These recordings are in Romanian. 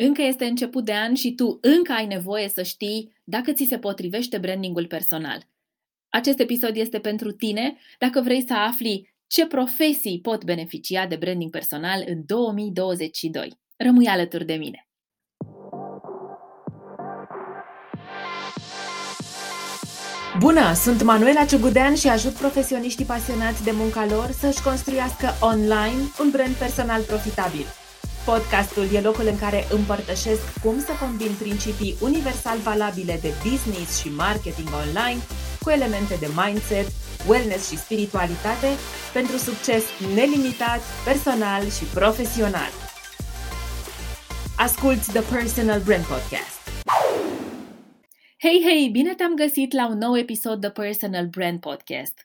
Încă este început de an și tu încă ai nevoie să știi dacă ți se potrivește brandingul personal. Acest episod este pentru tine dacă vrei să afli ce profesii pot beneficia de branding personal în 2022. Rămâi alături de mine! Bună! Sunt Manuela Ciugudean și ajut profesioniștii pasionați de munca lor să-și construiască online un brand personal profitabil. Podcastul e locul în care împărtășesc cum să combin principii universal valabile de business și marketing online cu elemente de mindset, wellness și spiritualitate pentru succes nelimitat, personal și profesional. Asculți The Personal Brand Podcast. Hei, hei, bine te-am găsit la un nou episod The Personal Brand Podcast.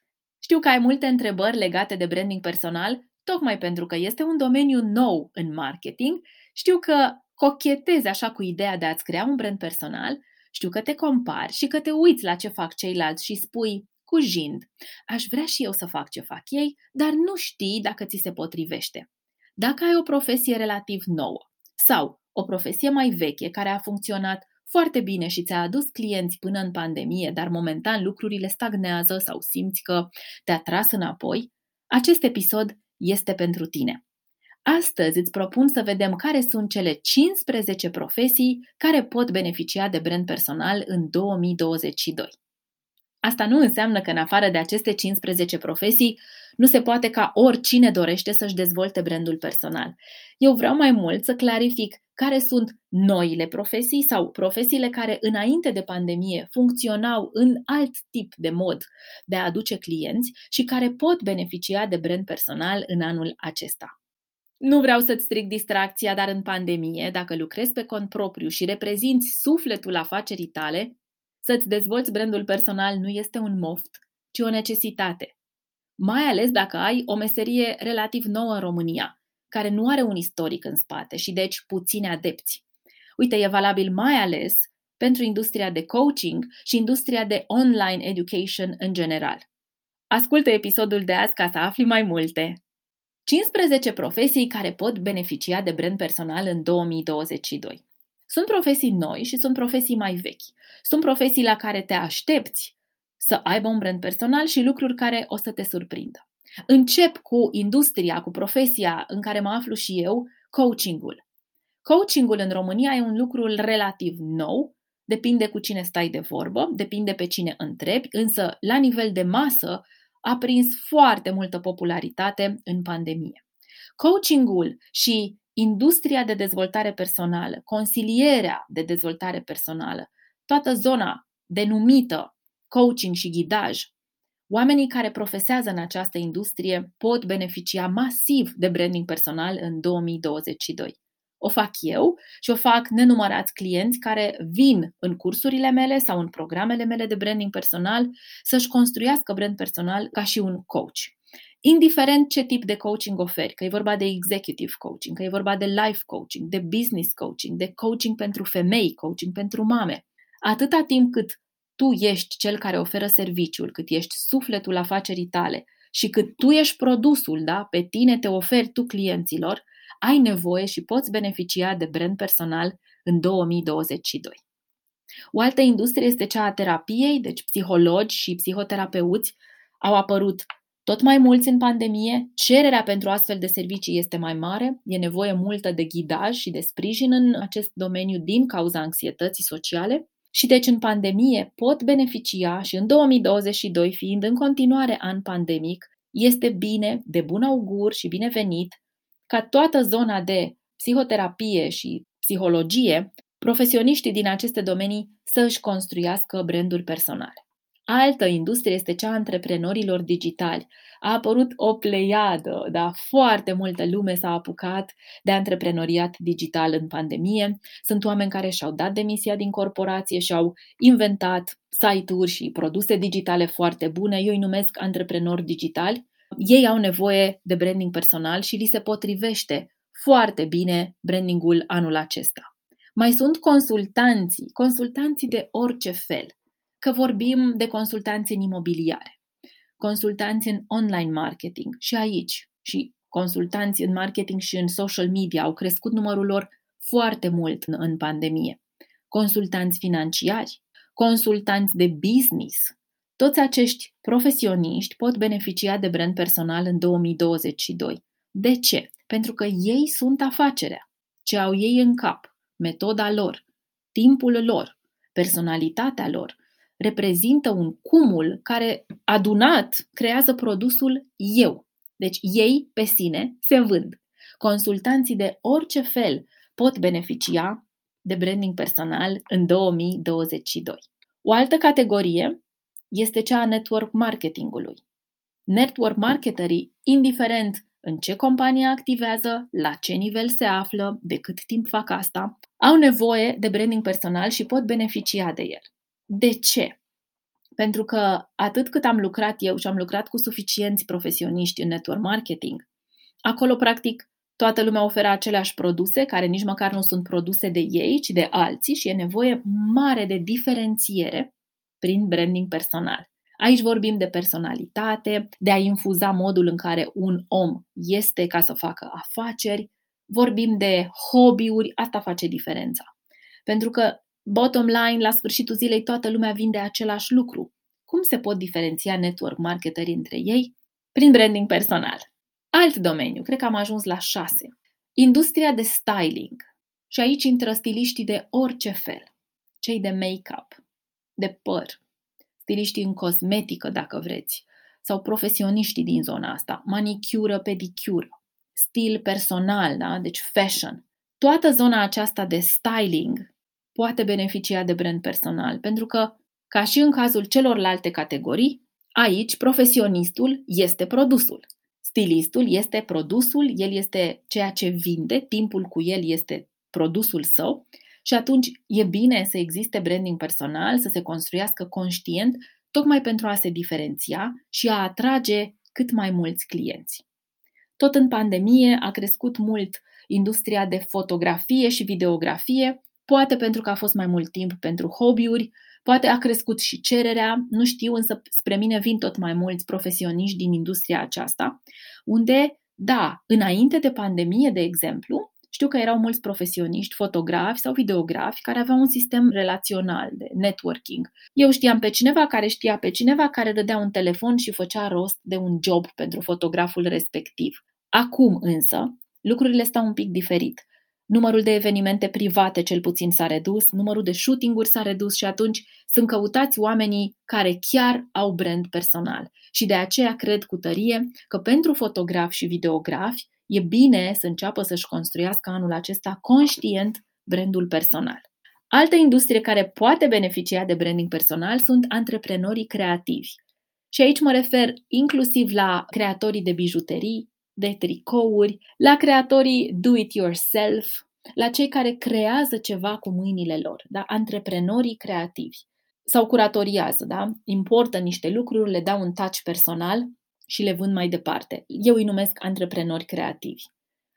Știu că ai multe întrebări legate de branding personal tocmai pentru că este un domeniu nou în marketing, știu că cochetezi așa cu ideea de a-ți crea un brand personal, știu că te compari și că te uiți la ce fac ceilalți și spui, cu jind, aș vrea și eu să fac ce fac ei, dar nu știi dacă ți se potrivește. Dacă ai o profesie relativ nouă sau o profesie mai veche care a funcționat foarte bine și ți-a adus clienți până în pandemie, dar momentan lucrurile stagnează sau simți că te-a tras înapoi, acest episod este pentru tine. Astăzi îți propun să vedem care sunt cele 15 profesii care pot beneficia de brand personal în 2022. Asta nu înseamnă că în afară de aceste 15 profesii nu se poate ca oricine dorește să-și dezvolte brandul personal. Eu vreau mai mult să clarific care sunt noile profesii sau profesiile care înainte de pandemie funcționau în alt tip de mod de a aduce clienți și care pot beneficia de brand personal în anul acesta. Nu vreau să-ți stric distracția, dar în pandemie, dacă lucrezi pe cont propriu și reprezinți sufletul afacerii tale, să-ți dezvolți brandul personal nu este un moft, ci o necesitate. Mai ales dacă ai o meserie relativ nouă în România, care nu are un istoric în spate și deci puține adepți. Uite, e valabil mai ales pentru industria de coaching și industria de online education în general. Ascultă episodul de azi ca să afli mai multe. 15 profesii care pot beneficia de brand personal în 2022. Sunt profesii noi și sunt profesii mai vechi. Sunt profesii la care te aștepți să aibă un brand personal și lucruri care o să te surprindă. Încep cu industria, cu profesia în care mă aflu și eu, coachingul. Coachingul în România e un lucru relativ nou, depinde cu cine stai de vorbă, depinde pe cine întrebi, însă la nivel de masă a prins foarte multă popularitate în pandemie. Coachingul și industria de dezvoltare personală, consilierea de dezvoltare personală, toată zona denumită coaching și ghidaj, oamenii care profesează în această industrie pot beneficia masiv de branding personal în 2022. O fac eu și o fac nenumărați clienți care vin în cursurile mele sau în programele mele de branding personal să-și construiască brand personal ca și un coach. Indiferent ce tip de coaching oferi, că e vorba de executive coaching, că e vorba de life coaching, de business coaching, de coaching pentru femei, coaching pentru mame, atâta timp cât tu ești cel care oferă serviciul, cât ești sufletul afacerii tale și cât tu ești produsul, da? pe tine te oferi tu clienților, ai nevoie și poți beneficia de brand personal în 2022. O altă industrie este cea a terapiei, deci psihologi și psihoterapeuți au apărut tot mai mulți în pandemie, cererea pentru astfel de servicii este mai mare, e nevoie multă de ghidaj și de sprijin în acest domeniu din cauza anxietății sociale și deci în pandemie pot beneficia și în 2022, fiind în continuare an pandemic, este bine, de bun augur și binevenit ca toată zona de psihoterapie și psihologie, profesioniștii din aceste domenii să își construiască branduri personale. Altă industrie este cea a antreprenorilor digitali. A apărut o pleiadă, da, foarte multă lume s-a apucat de antreprenoriat digital în pandemie. Sunt oameni care și-au dat demisia din corporație și au inventat site-uri și produse digitale foarte bune. Eu îi numesc antreprenori digitali. Ei au nevoie de branding personal și li se potrivește foarte bine brandingul anul acesta. Mai sunt consultanții, consultanții de orice fel – că vorbim de consultanți în imobiliare, consultanți în online marketing și aici, și consultanți în marketing și în social media au crescut numărul lor foarte mult în pandemie. Consultanți financiari, consultanți de business. Toți acești profesioniști pot beneficia de brand personal în 2022. De ce? Pentru că ei sunt afacerea, ce au ei în cap, metoda lor, timpul lor, personalitatea lor, reprezintă un cumul care, adunat, creează produsul eu. Deci ei, pe sine, se vând. Consultanții de orice fel pot beneficia de branding personal în 2022. O altă categorie este cea a network marketingului. Network marketerii, indiferent în ce companie activează, la ce nivel se află, de cât timp fac asta, au nevoie de branding personal și pot beneficia de el. De ce? Pentru că atât cât am lucrat eu și am lucrat cu suficienți profesioniști în network marketing, acolo practic toată lumea oferă aceleași produse, care nici măcar nu sunt produse de ei, ci de alții și e nevoie mare de diferențiere prin branding personal. Aici vorbim de personalitate, de a infuza modul în care un om este ca să facă afaceri, vorbim de hobby-uri, asta face diferența. Pentru că, bottom line, la sfârșitul zilei toată lumea vinde același lucru. Cum se pot diferenția network marketerii între ei? Prin branding personal. Alt domeniu, cred că am ajuns la șase. Industria de styling. Și aici intră stiliștii de orice fel. Cei de make-up, de păr, stiliștii în cosmetică, dacă vreți, sau profesioniștii din zona asta, manicură, pedicură, stil personal, da? deci fashion. Toată zona aceasta de styling poate beneficia de brand personal, pentru că, ca și în cazul celorlalte categorii, aici profesionistul este produsul. Stilistul este produsul, el este ceea ce vinde, timpul cu el este produsul său și atunci e bine să existe branding personal, să se construiască conștient, tocmai pentru a se diferenția și a atrage cât mai mulți clienți. Tot în pandemie a crescut mult industria de fotografie și videografie, poate pentru că a fost mai mult timp pentru hobby-uri, poate a crescut și cererea, nu știu, însă spre mine vin tot mai mulți profesioniști din industria aceasta, unde, da, înainte de pandemie, de exemplu, știu că erau mulți profesioniști, fotografi sau videografi, care aveau un sistem relațional de networking. Eu știam pe cineva care știa pe cineva care dădea un telefon și făcea rost de un job pentru fotograful respectiv. Acum însă, lucrurile stau un pic diferit. Numărul de evenimente private cel puțin s-a redus, numărul de shooting-uri s-a redus și atunci sunt căutați oamenii care chiar au brand personal. Și de aceea cred cu tărie că pentru fotografi și videografi e bine să înceapă să-și construiască anul acesta conștient brandul personal. Altă industrie care poate beneficia de branding personal sunt antreprenorii creativi. Și aici mă refer inclusiv la creatorii de bijuterii, de tricouri, la creatorii do-it-yourself, la cei care creează ceva cu mâinile lor, da? antreprenorii creativi. Sau curatoriază, da? importă niște lucruri, le dau un touch personal și le vând mai departe. Eu îi numesc antreprenori creativi.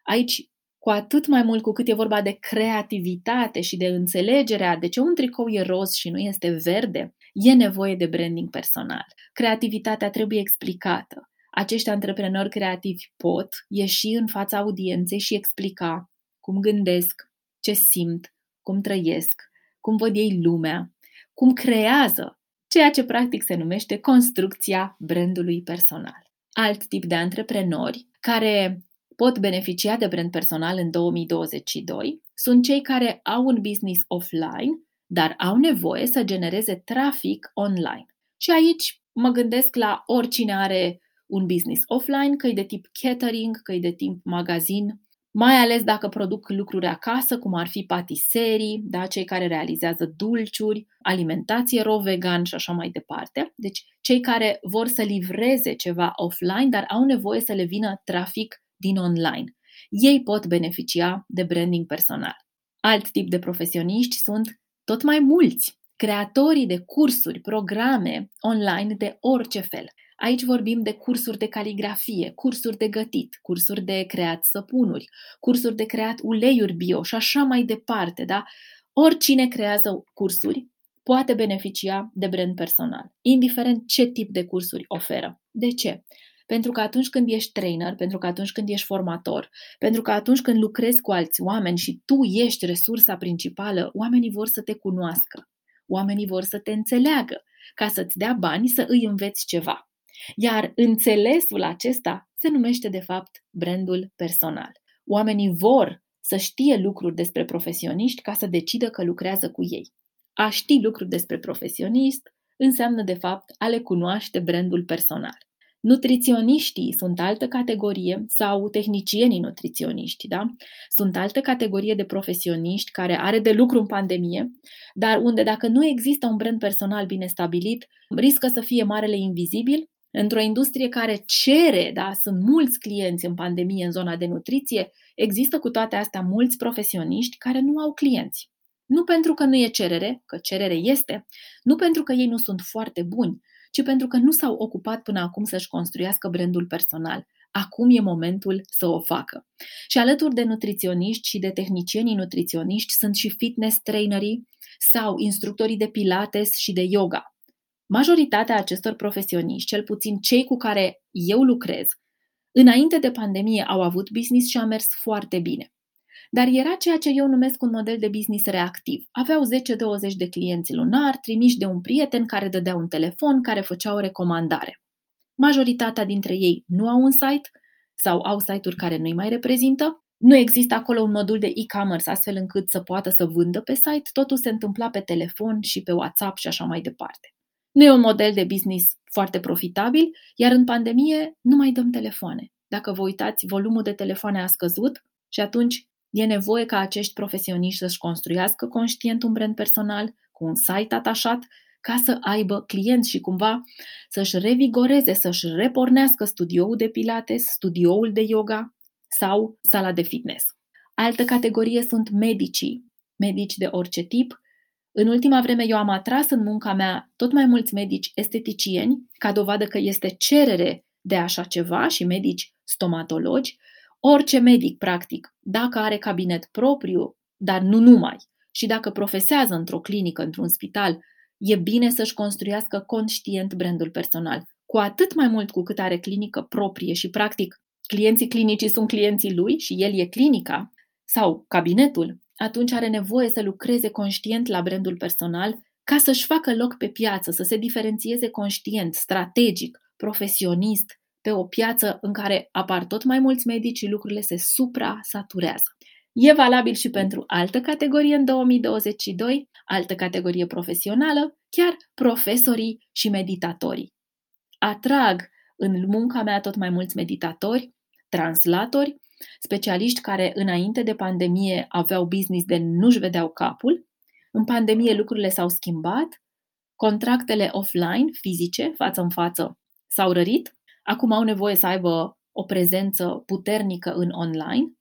Aici, cu atât mai mult cu cât e vorba de creativitate și de înțelegerea de ce un tricou e roz și nu este verde, e nevoie de branding personal. Creativitatea trebuie explicată. Acești antreprenori creativi pot ieși în fața audienței și explica cum gândesc, ce simt, cum trăiesc, cum văd ei lumea, cum creează ceea ce practic se numește construcția brandului personal. Alt tip de antreprenori care pot beneficia de brand personal în 2022 sunt cei care au un business offline, dar au nevoie să genereze trafic online. Și aici mă gândesc la oricine are un business offline, că e de tip catering, că e de tip magazin, mai ales dacă produc lucruri acasă, cum ar fi patiserii, da, cei care realizează dulciuri, alimentație ro-vegan și așa mai departe. Deci, cei care vor să livreze ceva offline, dar au nevoie să le vină trafic din online. Ei pot beneficia de branding personal. Alt tip de profesioniști sunt tot mai mulți, creatorii de cursuri, programe online de orice fel. Aici vorbim de cursuri de caligrafie, cursuri de gătit, cursuri de creat săpunuri, cursuri de creat uleiuri bio și așa mai departe, da? Oricine creează cursuri poate beneficia de brand personal, indiferent ce tip de cursuri oferă. De ce? Pentru că atunci când ești trainer, pentru că atunci când ești formator, pentru că atunci când lucrezi cu alți oameni și tu ești resursa principală, oamenii vor să te cunoască. Oamenii vor să te înțeleagă, ca să-ți dea bani să îi înveți ceva. Iar înțelesul acesta se numește, de fapt, brandul personal. Oamenii vor să știe lucruri despre profesioniști ca să decidă că lucrează cu ei. A ști lucruri despre profesionist înseamnă, de fapt, a le cunoaște brandul personal. Nutriționiștii sunt altă categorie sau tehnicienii nutriționiști, da? Sunt altă categorie de profesioniști care are de lucru în pandemie, dar unde dacă nu există un brand personal bine stabilit, riscă să fie marele invizibil într-o industrie care cere, da, sunt mulți clienți în pandemie în zona de nutriție, există cu toate astea mulți profesioniști care nu au clienți. Nu pentru că nu e cerere, că cerere este, nu pentru că ei nu sunt foarte buni, ci pentru că nu s-au ocupat până acum să-și construiască brandul personal. Acum e momentul să o facă. Și alături de nutriționiști și de tehnicienii nutriționiști sunt și fitness trainerii sau instructorii de pilates și de yoga. Majoritatea acestor profesioniști, cel puțin cei cu care eu lucrez, înainte de pandemie au avut business și a mers foarte bine. Dar era ceea ce eu numesc un model de business reactiv. Aveau 10-20 de clienți lunar, trimiși de un prieten care dădea un telefon, care făcea o recomandare. Majoritatea dintre ei nu au un site sau au site-uri care nu-i mai reprezintă. Nu există acolo un modul de e-commerce astfel încât să poată să vândă pe site, totul se întâmpla pe telefon și pe WhatsApp și așa mai departe. Nu e un model de business foarte profitabil, iar în pandemie nu mai dăm telefoane. Dacă vă uitați, volumul de telefoane a scăzut și atunci E nevoie ca acești profesioniști să-și construiască conștient un brand personal cu un site atașat ca să aibă clienți și cumva să-și revigoreze, să-și repornească studioul de pilates, studioul de yoga sau sala de fitness. Altă categorie sunt medicii, medici de orice tip. În ultima vreme eu am atras în munca mea tot mai mulți medici esteticieni, ca dovadă că este cerere de așa ceva și medici stomatologi, Orice medic, practic, dacă are cabinet propriu, dar nu numai, și dacă profesează într-o clinică, într-un spital, e bine să-și construiască conștient brandul personal. Cu atât mai mult cu cât are clinică proprie și, practic, clienții clinicii sunt clienții lui și el e clinica sau cabinetul, atunci are nevoie să lucreze conștient la brandul personal ca să-și facă loc pe piață, să se diferențieze conștient, strategic, profesionist, pe o piață în care apar tot mai mulți medici și lucrurile se supra-saturează. E valabil și pentru altă categorie în 2022, altă categorie profesională, chiar profesorii și meditatorii. Atrag în munca mea tot mai mulți meditatori, translatori, specialiști care înainte de pandemie aveau business de nu-și vedeau capul. În pandemie lucrurile s-au schimbat, contractele offline, fizice, față în față, s-au rărit Acum au nevoie să aibă o prezență puternică în online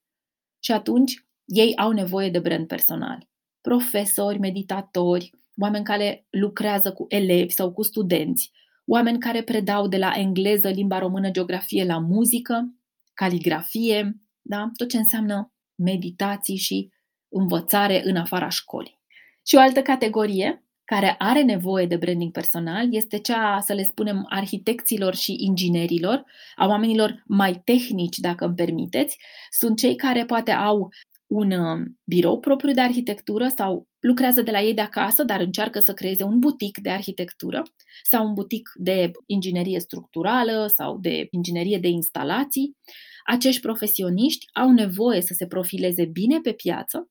și atunci ei au nevoie de brand personal. Profesori, meditatori, oameni care lucrează cu elevi sau cu studenți, oameni care predau de la engleză, limba română, geografie la muzică, caligrafie, da? tot ce înseamnă meditații și învățare în afara școlii. Și o altă categorie care are nevoie de branding personal este cea, să le spunem, arhitecților și inginerilor, a oamenilor mai tehnici, dacă îmi permiteți. Sunt cei care poate au un uh, birou propriu de arhitectură sau lucrează de la ei de acasă, dar încearcă să creeze un butic de arhitectură sau un butic de inginerie structurală sau de inginerie de instalații. Acești profesioniști au nevoie să se profileze bine pe piață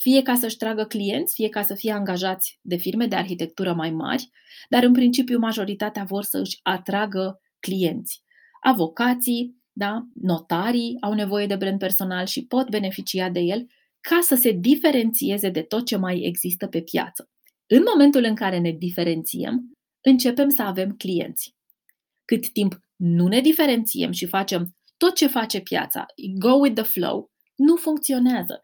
fie ca să-și tragă clienți, fie ca să fie angajați de firme de arhitectură mai mari, dar în principiu majoritatea vor să își atragă clienți. Avocații, da, notarii au nevoie de brand personal și pot beneficia de el ca să se diferențieze de tot ce mai există pe piață. În momentul în care ne diferențiem, începem să avem clienți. Cât timp nu ne diferențiem și facem tot ce face piața, go with the flow, nu funcționează.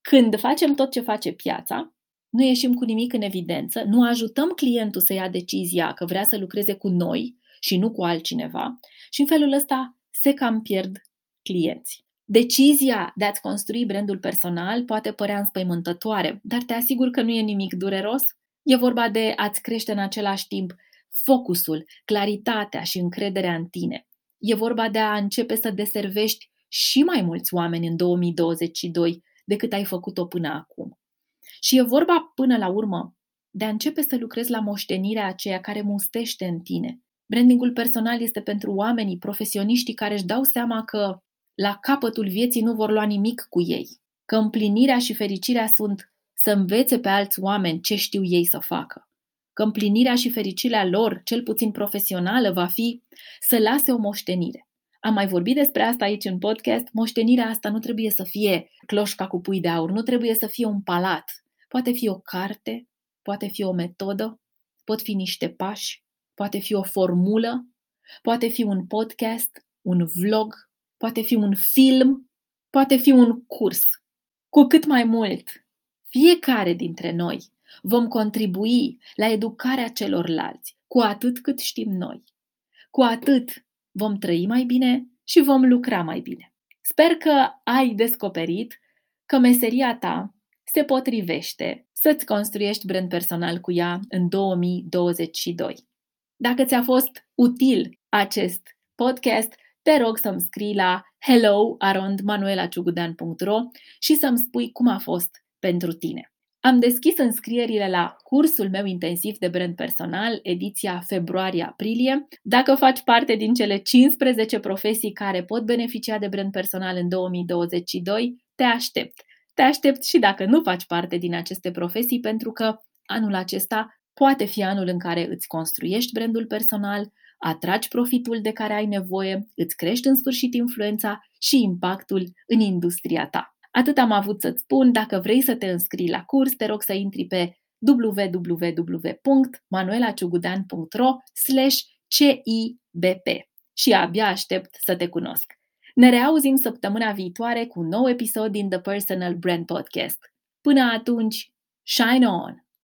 Când facem tot ce face piața, nu ieșim cu nimic în evidență, nu ajutăm clientul să ia decizia că vrea să lucreze cu noi și nu cu altcineva și în felul ăsta se cam pierd clienți. Decizia de a-ți construi brandul personal poate părea înspăimântătoare, dar te asigur că nu e nimic dureros. E vorba de a-ți crește în același timp focusul, claritatea și încrederea în tine. E vorba de a începe să deservești și mai mulți oameni în 2022 decât ai făcut-o până acum. Și e vorba până la urmă de a începe să lucrezi la moștenirea aceea care mustește în tine. Brandingul personal este pentru oamenii, profesioniștii care își dau seama că la capătul vieții nu vor lua nimic cu ei, că împlinirea și fericirea sunt să învețe pe alți oameni ce știu ei să facă, că împlinirea și fericirea lor, cel puțin profesională, va fi să lase o moștenire. Am mai vorbit despre asta aici în podcast. Moștenirea asta nu trebuie să fie cloșca cu pui de aur, nu trebuie să fie un palat. Poate fi o carte, poate fi o metodă, pot fi niște pași, poate fi o formulă, poate fi un podcast, un vlog, poate fi un film, poate fi un curs. Cu cât mai mult, fiecare dintre noi vom contribui la educarea celorlalți, cu atât cât știm noi. Cu atât vom trăi mai bine și vom lucra mai bine. Sper că ai descoperit că meseria ta se potrivește să-ți construiești brand personal cu ea în 2022. Dacă ți-a fost util acest podcast, te rog să-mi scrii la hello.manuelaciugudan.ro și să-mi spui cum a fost pentru tine. Am deschis înscrierile la cursul meu intensiv de brand personal, ediția februarie-aprilie. Dacă faci parte din cele 15 profesii care pot beneficia de brand personal în 2022, te aștept. Te aștept și dacă nu faci parte din aceste profesii, pentru că anul acesta poate fi anul în care îți construiești brandul personal, atragi profitul de care ai nevoie, îți crești în sfârșit influența și impactul în industria ta. Atât am avut să-ți spun, dacă vrei să te înscrii la curs, te rog să intri pe www.manuelaciugudan.ro CIBP și abia aștept să te cunosc. Ne reauzim săptămâna viitoare cu un nou episod din The Personal Brand Podcast. Până atunci, shine on!